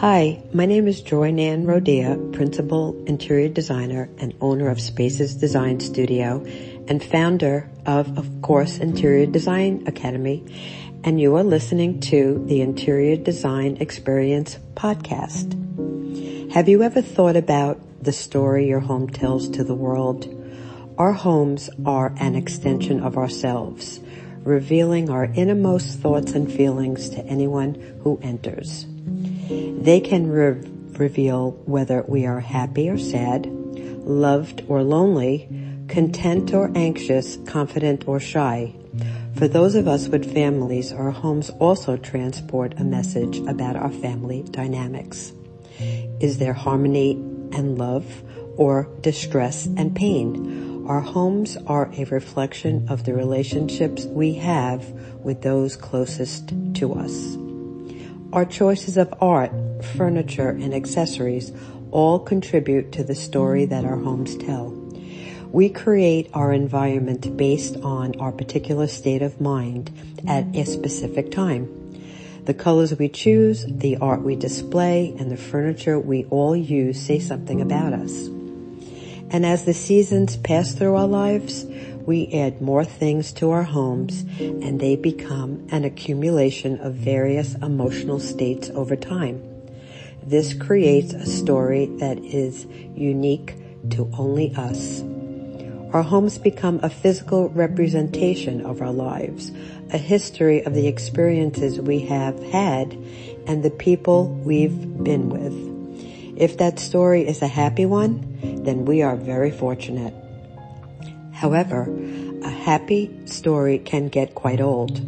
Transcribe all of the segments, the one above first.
Hi, my name is Joy Nan Rodea, Principal Interior Designer and owner of Spaces Design Studio and founder of, of course, Interior Design Academy. And you are listening to the Interior Design Experience podcast. Have you ever thought about the story your home tells to the world? Our homes are an extension of ourselves, revealing our innermost thoughts and feelings to anyone who enters. They can re- reveal whether we are happy or sad, loved or lonely, content or anxious, confident or shy. For those of us with families, our homes also transport a message about our family dynamics. Is there harmony and love or distress and pain? Our homes are a reflection of the relationships we have with those closest to us. Our choices of art, furniture, and accessories all contribute to the story that our homes tell. We create our environment based on our particular state of mind at a specific time. The colors we choose, the art we display, and the furniture we all use say something about us. And as the seasons pass through our lives, we add more things to our homes and they become an accumulation of various emotional states over time. This creates a story that is unique to only us. Our homes become a physical representation of our lives, a history of the experiences we have had and the people we've been with. If that story is a happy one, then we are very fortunate. However, a happy story can get quite old.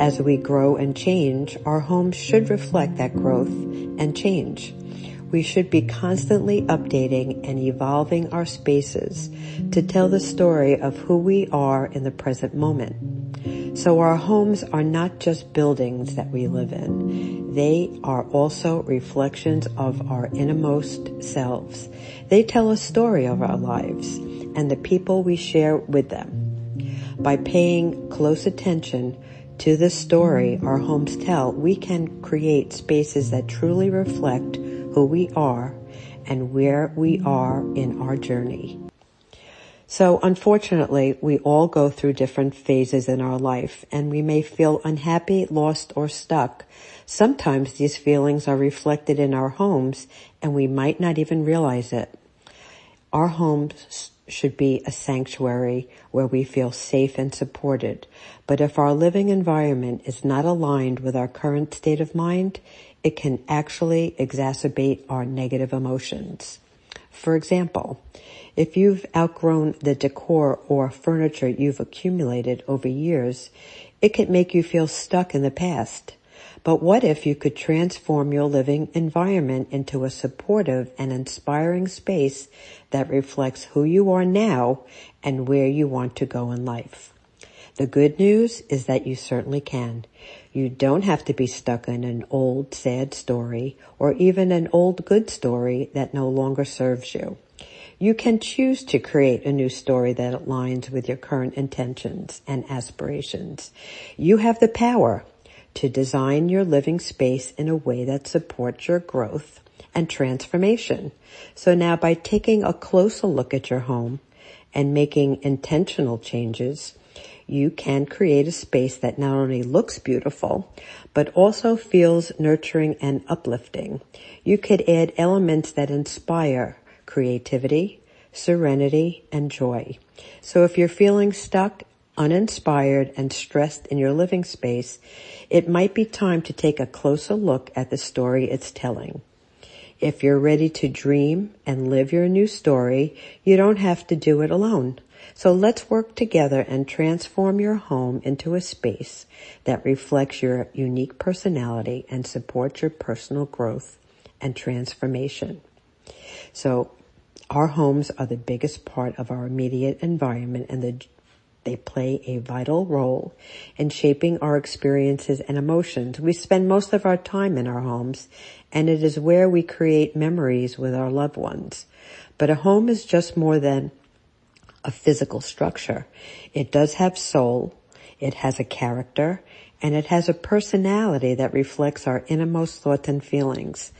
As we grow and change, our homes should reflect that growth and change. We should be constantly updating and evolving our spaces to tell the story of who we are in the present moment. So our homes are not just buildings that we live in. They are also reflections of our innermost selves. They tell a story of our lives and the people we share with them. By paying close attention to the story our homes tell, we can create spaces that truly reflect who we are and where we are in our journey. So unfortunately, we all go through different phases in our life and we may feel unhappy, lost, or stuck. Sometimes these feelings are reflected in our homes and we might not even realize it. Our homes should be a sanctuary where we feel safe and supported. But if our living environment is not aligned with our current state of mind, it can actually exacerbate our negative emotions. For example, if you've outgrown the decor or furniture you've accumulated over years, it can make you feel stuck in the past. But what if you could transform your living environment into a supportive and inspiring space that reflects who you are now and where you want to go in life? The good news is that you certainly can. You don't have to be stuck in an old sad story or even an old good story that no longer serves you. You can choose to create a new story that aligns with your current intentions and aspirations. You have the power to design your living space in a way that supports your growth and transformation. So now by taking a closer look at your home and making intentional changes, you can create a space that not only looks beautiful, but also feels nurturing and uplifting. You could add elements that inspire creativity, serenity, and joy. So if you're feeling stuck uninspired and stressed in your living space, it might be time to take a closer look at the story it's telling. If you're ready to dream and live your new story, you don't have to do it alone. So let's work together and transform your home into a space that reflects your unique personality and supports your personal growth and transformation. So our homes are the biggest part of our immediate environment and the they play a vital role in shaping our experiences and emotions. We spend most of our time in our homes and it is where we create memories with our loved ones. But a home is just more than a physical structure. It does have soul. It has a character and it has a personality that reflects our innermost thoughts and feelings.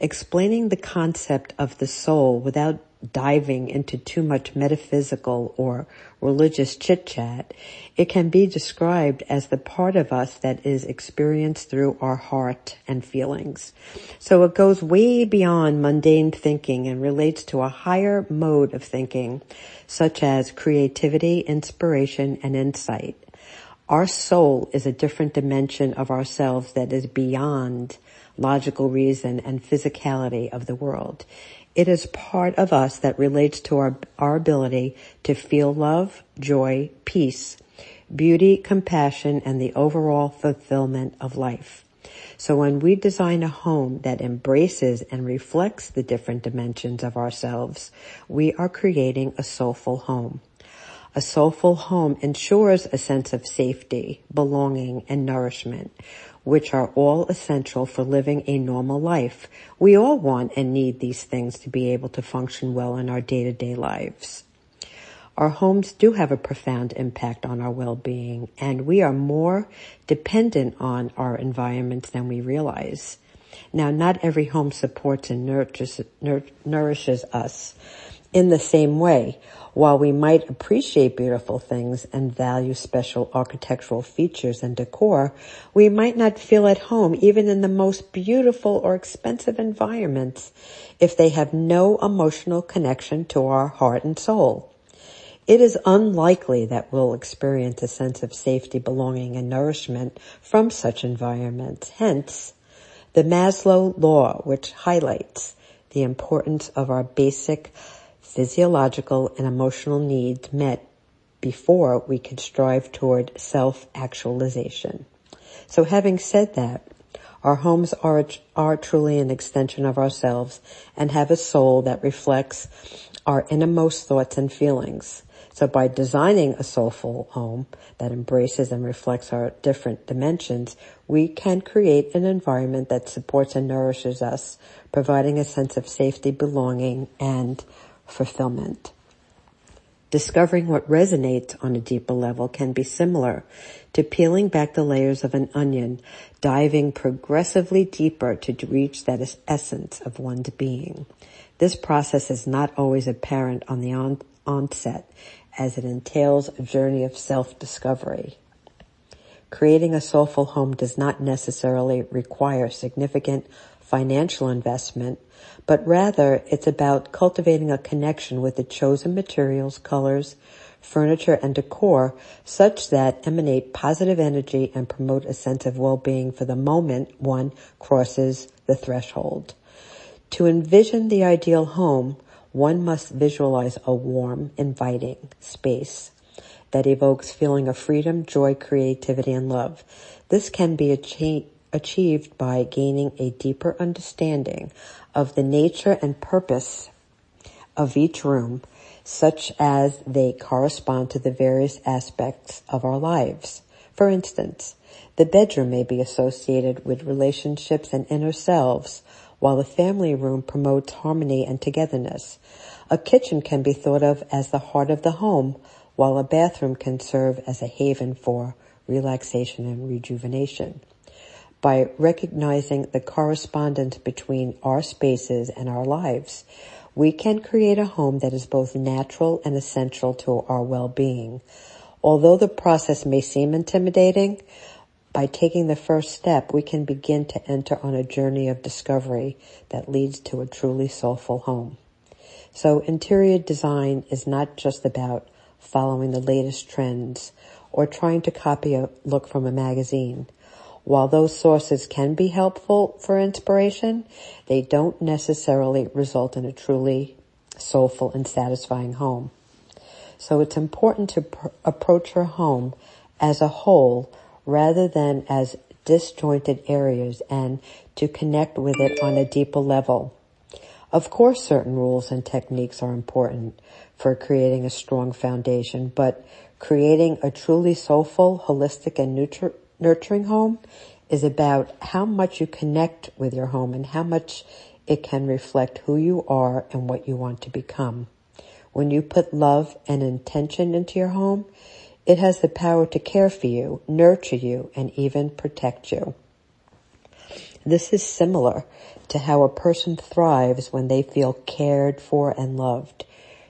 Explaining the concept of the soul without diving into too much metaphysical or religious chit chat, it can be described as the part of us that is experienced through our heart and feelings. So it goes way beyond mundane thinking and relates to a higher mode of thinking, such as creativity, inspiration, and insight. Our soul is a different dimension of ourselves that is beyond logical reason and physicality of the world. It is part of us that relates to our, our ability to feel love, joy, peace, beauty, compassion, and the overall fulfillment of life. So when we design a home that embraces and reflects the different dimensions of ourselves, we are creating a soulful home. A soulful home ensures a sense of safety, belonging, and nourishment, which are all essential for living a normal life. We all want and need these things to be able to function well in our day-to-day lives. Our homes do have a profound impact on our well-being and we are more dependent on our environments than we realize. Now, not every home supports and nurtures, nourishes us in the same way. While we might appreciate beautiful things and value special architectural features and decor, we might not feel at home even in the most beautiful or expensive environments if they have no emotional connection to our heart and soul. It is unlikely that we'll experience a sense of safety, belonging, and nourishment from such environments. Hence, the Maslow law, which highlights the importance of our basic physiological and emotional needs met before we could strive toward self-actualization. So having said that, our homes are, are truly an extension of ourselves and have a soul that reflects our innermost thoughts and feelings. So by designing a soulful home that embraces and reflects our different dimensions, we can create an environment that supports and nourishes us, providing a sense of safety, belonging, and fulfillment. Discovering what resonates on a deeper level can be similar to peeling back the layers of an onion, diving progressively deeper to reach that essence of one's being. This process is not always apparent on the on- onset as it entails a journey of self-discovery. Creating a soulful home does not necessarily require significant financial investment, but rather it's about cultivating a connection with the chosen materials, colors, furniture, and decor such that emanate positive energy and promote a sense of well-being for the moment one crosses the threshold. To envision the ideal home, one must visualize a warm, inviting space that evokes feeling of freedom, joy, creativity, and love. This can be achieved achieved by gaining a deeper understanding of the nature and purpose of each room, such as they correspond to the various aspects of our lives. For instance, the bedroom may be associated with relationships and inner selves, while the family room promotes harmony and togetherness. A kitchen can be thought of as the heart of the home, while a bathroom can serve as a haven for relaxation and rejuvenation by recognizing the correspondence between our spaces and our lives, we can create a home that is both natural and essential to our well-being. Although the process may seem intimidating, by taking the first step, we can begin to enter on a journey of discovery that leads to a truly soulful home. So interior design is not just about following the latest trends or trying to copy a look from a magazine. While those sources can be helpful for inspiration, they don't necessarily result in a truly soulful and satisfying home. So it's important to pr- approach your home as a whole rather than as disjointed areas and to connect with it on a deeper level. Of course, certain rules and techniques are important for creating a strong foundation, but creating a truly soulful, holistic, and neutral nurturing home is about how much you connect with your home and how much it can reflect who you are and what you want to become. When you put love and intention into your home, It has the power to care for you, nurture you, and even protect you. This is similar to how a person thrives when they feel cared for and loved.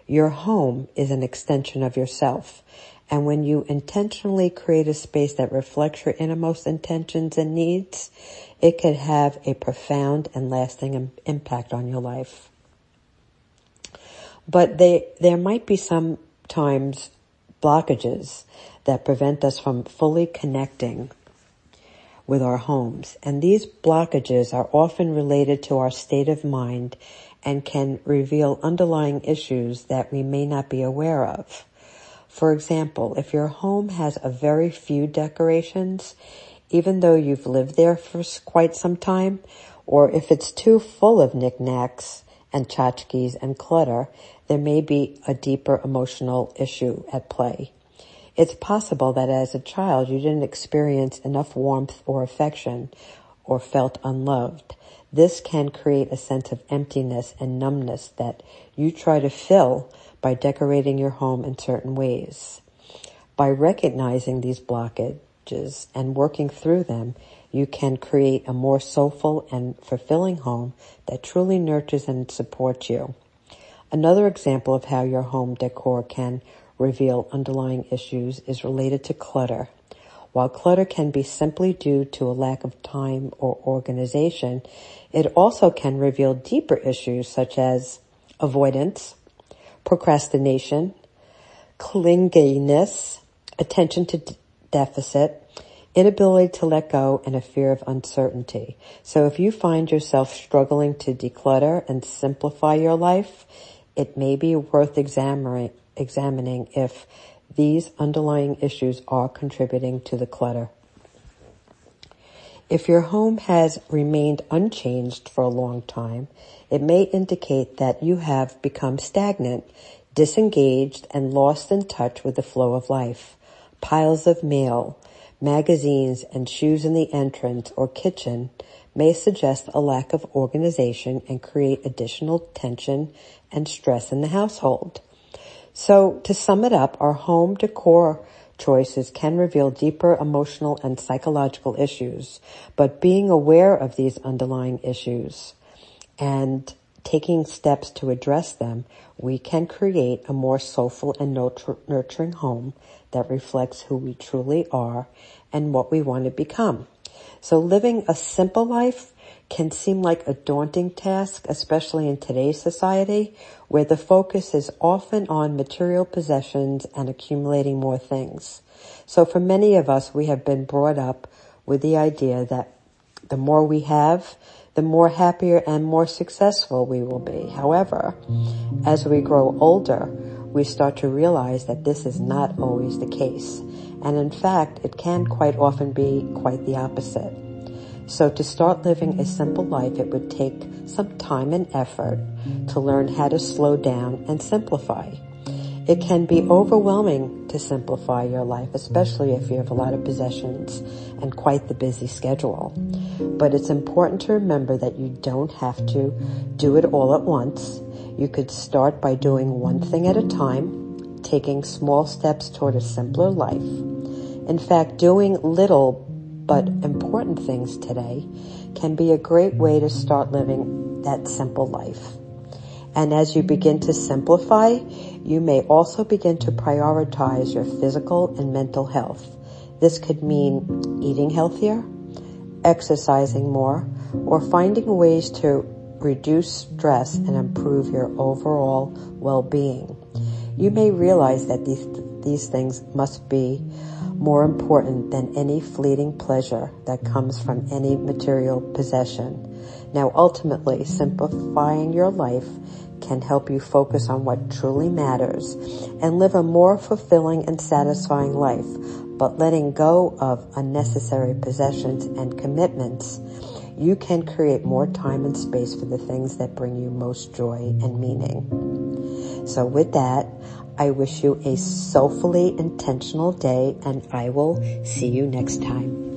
Your home is an extension of yourself. And when you intentionally create a space that reflects your innermost intentions and needs, it can have a profound and lasting impact on your life. But they, there might be sometimes blockages that prevent us from fully connecting with our homes. And these blockages are often related to our state of mind and can reveal underlying issues that we may not be aware of. For example, if your home has a very few decorations, even though you've lived there for quite some time, or if it's too full of knickknacks and tchotchkes and clutter, there may be a deeper emotional issue at play. It's possible that as a child you didn't experience enough warmth or affection or felt unloved. This can create a sense of emptiness and numbness that you try to fill by decorating your home in certain ways. By recognizing these blockages and working through them, you can create a more soulful and fulfilling home that truly nurtures and supports you. Another example of how your home decor can reveal underlying issues is related to clutter. While clutter can be simply due to a lack of time or organization, it also can reveal deeper issues such as avoidance, procrastination, clinginess, attention to d- deficit, inability to let go, and a fear of uncertainty. So if you find yourself struggling to declutter and simplify your life, it may be worth examining examining if these underlying issues are contributing to the clutter. If your home has remained unchanged for a long time, it may indicate that you have become stagnant, disengaged, and lost in touch with the flow of life. Piles of mail, magazines, and shoes in the entrance or kitchen may suggest a lack of organization and create additional tension and stress in the household. So to sum it up, our home decor choices can reveal deeper emotional and psychological issues, but being aware of these underlying issues and taking steps to address them, we can create a more soulful and nurturing home that reflects who we truly are and what we want to become. So living a simple life can seem like a daunting task, especially in today's society, where the focus is often on material possessions and accumulating more things. So for many of us, we have been brought up with the idea that the more we have, the more happier and more successful we will be. However, as we grow older, we start to realize that this is not always the case. And in fact, it can quite often be quite the opposite. So to start living a simple life, it would take some time and effort to learn how to slow down and simplify. It can be overwhelming to simplify your life, especially if you have a lot of possessions and quite the busy schedule. But it's important to remember that you don't have to do it all at once. You could start by doing one thing at a time, taking small steps toward a simpler life. In fact, doing little but important things today can be a great way to start living that simple life. And as you begin to simplify, you may also begin to prioritize your physical and mental health. This could mean eating healthier, exercising more, or finding ways to reduce stress and improve your overall well-being. You may realize that these, these things must be more important than any fleeting pleasure that comes from any material possession. Now ultimately, simplifying your life can help you focus on what truly matters and live a more fulfilling and satisfying life. But letting go of unnecessary possessions and commitments, you can create more time and space for the things that bring you most joy and meaning. So with that, I wish you a soulfully intentional day and I will see you next time.